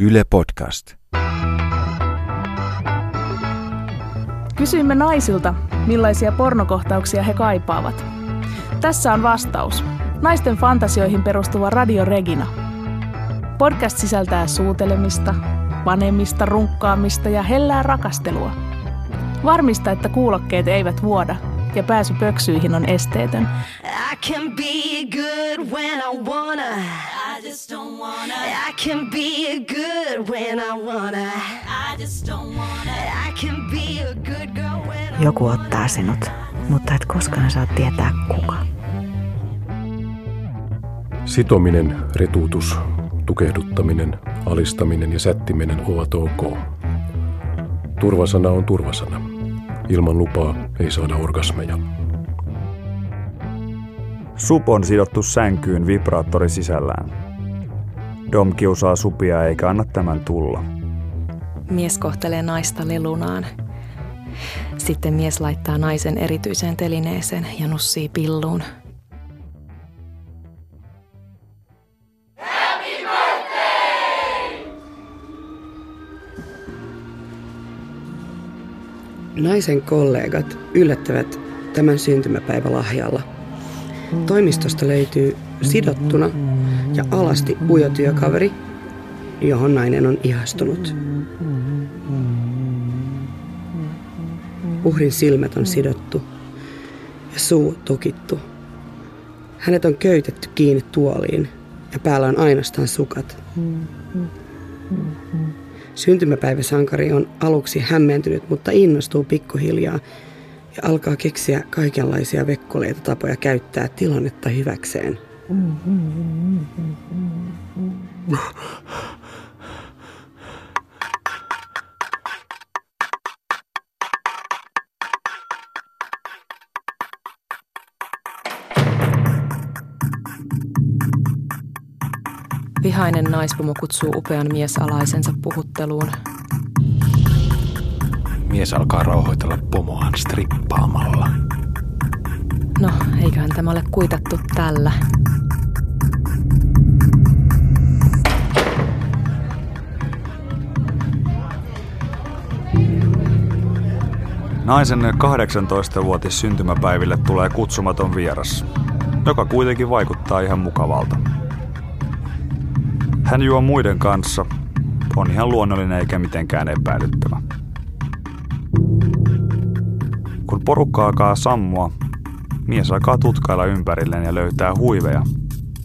Yle Podcast. Kysyimme naisilta, millaisia pornokohtauksia he kaipaavat. Tässä on vastaus. Naisten fantasioihin perustuva Radio Regina. Podcast sisältää suutelemista, panemista, runkkaamista ja hellää rakastelua. Varmista, että kuulokkeet eivät vuoda ja pääsy pöksyihin on esteetön. I can be good when I wanna. I just don't wanna. I can be good when I wanna. I just don't wanna. I can be a good girl when I Joku ottaa sinut, mutta et koskaan saa tietää kuka. Sitominen, retuutus, tukehduttaminen, alistaminen ja sättiminen ovat ok. Turvasana on turvasana. Ilman lupaa ei saada orgasmeja. Sup on sidottu sänkyyn vibraattori sisällään. Dom kiusaa supia eikä anna tämän tulla. Mies kohtelee naista lelunaan. Sitten mies laittaa naisen erityiseen telineeseen ja nussii pilluun. Naisen kollegat yllättävät tämän syntymäpäivälahjalla. Toimistosta löytyy sidottuna ja alasti ujo työkaveri, johon nainen on ihastunut. Uhrin silmät on sidottu ja suu tukittu. Hänet on köytetty kiinni tuoliin ja päällä on ainoastaan sukat. Syntymäpäiväsankari on aluksi hämmentynyt, mutta innostuu pikkuhiljaa ja alkaa keksiä kaikenlaisia vekkoleita tapoja käyttää tilannetta hyväkseen. Vihainen naispomo kutsuu upean miesalaisensa puhutteluun. Mies alkaa rauhoitella pomoaan strippaamalla. No, eiköhän tämä ole kuitattu tällä. Naisen 18-vuotis syntymäpäiville tulee kutsumaton vieras, joka kuitenkin vaikuttaa ihan mukavalta. Hän juo muiden kanssa, on ihan luonnollinen eikä mitenkään epäilyttävä. Kun porukka alkaa sammua, mies alkaa tutkailla ympärilleen ja löytää huiveja,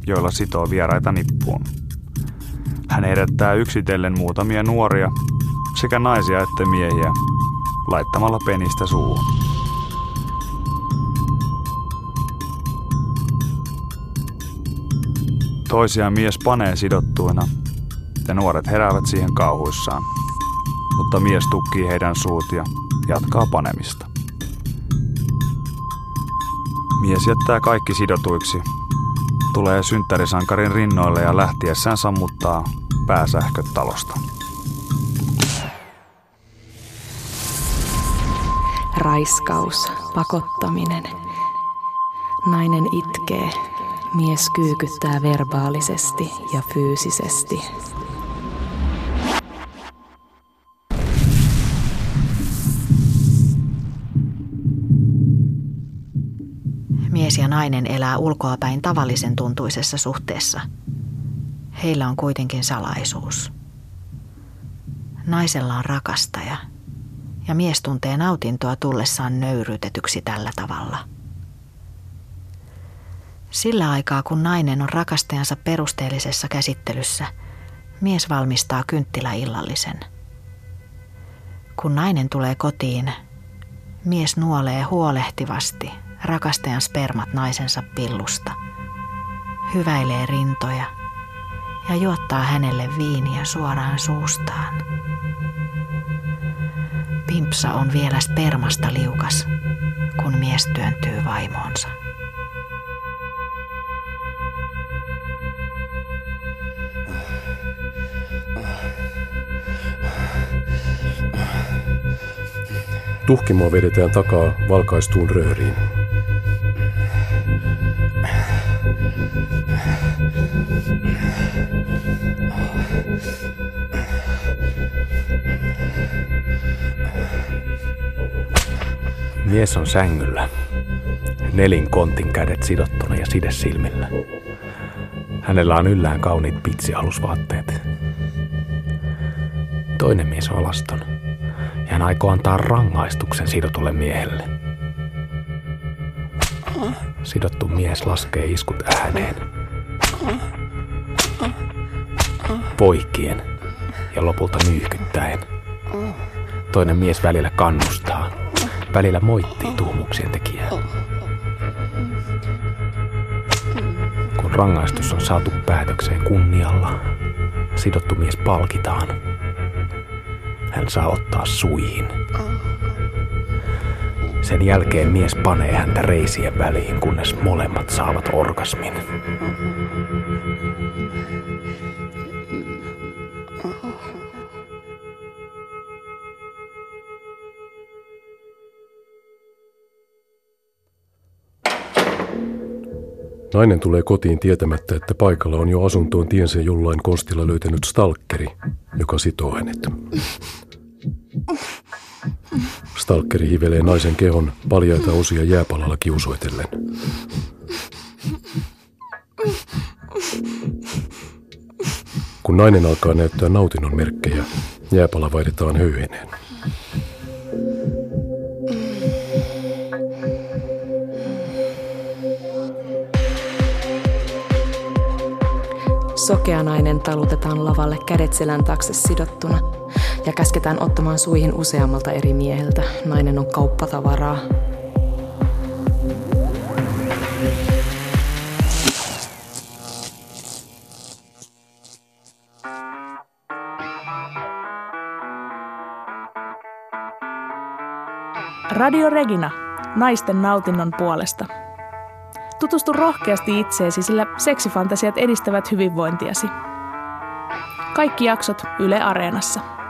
joilla sitoo vieraita nippuun. Hän herättää yksitellen muutamia nuoria, sekä naisia että miehiä, laittamalla penistä suuhun. Toisia mies panee sidottuina ja nuoret heräävät siihen kauhuissaan. Mutta mies tukkii heidän suut ja jatkaa panemista. Mies jättää kaikki sidotuiksi, tulee synttärisankarin rinnoille ja lähtiessään sammuttaa pääsähköt talosta. Raiskaus, pakottaminen. Nainen itkee, mies kyykyttää verbaalisesti ja fyysisesti. Mies ja nainen elää ulkoapäin tavallisen tuntuisessa suhteessa. Heillä on kuitenkin salaisuus. Naisella on rakastaja ja mies tuntee nautintoa tullessaan nöyryytetyksi tällä tavalla. Sillä aikaa, kun nainen on rakastajansa perusteellisessa käsittelyssä, mies valmistaa kynttiläillallisen. Kun nainen tulee kotiin, mies nuolee huolehtivasti rakastajan spermat naisensa pillusta, hyväilee rintoja ja juottaa hänelle viiniä suoraan suustaan. Pimpsa on vielä spermasta liukas, kun mies työntyy vaimoonsa. Tuhkimoa vedetään takaa valkaistuun rööriin. Mies on sängyllä. Nelin kontin kädet sidottuna ja side silmillä. Hänellä on yllään kauniit pitsialusvaatteet. Toinen mies on alaston. Ja hän aikoo antaa rangaistuksen sidotulle miehelle. Sidottu mies laskee iskut ääneen. Poikien ja lopulta nyyhkyttäen. Toinen mies välillä kannustaa, välillä moittii tuhmuksien tekijää. Kun rangaistus on saatu päätökseen kunnialla, sidottu mies palkitaan. Hän saa ottaa suihin. Sen jälkeen mies panee häntä reisien väliin, kunnes molemmat saavat orgasmin. Nainen tulee kotiin tietämättä, että paikalla on jo asuntoon tiensä jollain konstilla löytänyt stalkeri, joka sitoo hänet. Stalkeri hivelee naisen kehon paljaita osia jääpalalla kiusoitellen. Kun nainen alkaa näyttää nautinnon merkkejä, jääpala vaihdetaan höyheneen. Sokea nainen talutetaan lavalle kädet selän taakse sidottuna ja käsketään ottamaan suihin useammalta eri mieheltä. Nainen on kauppatavaraa. Radio Regina, naisten nautinnon puolesta. Tutustu rohkeasti itseesi, sillä seksifantasiat edistävät hyvinvointiasi. Kaikki jaksot Yle Areenassa.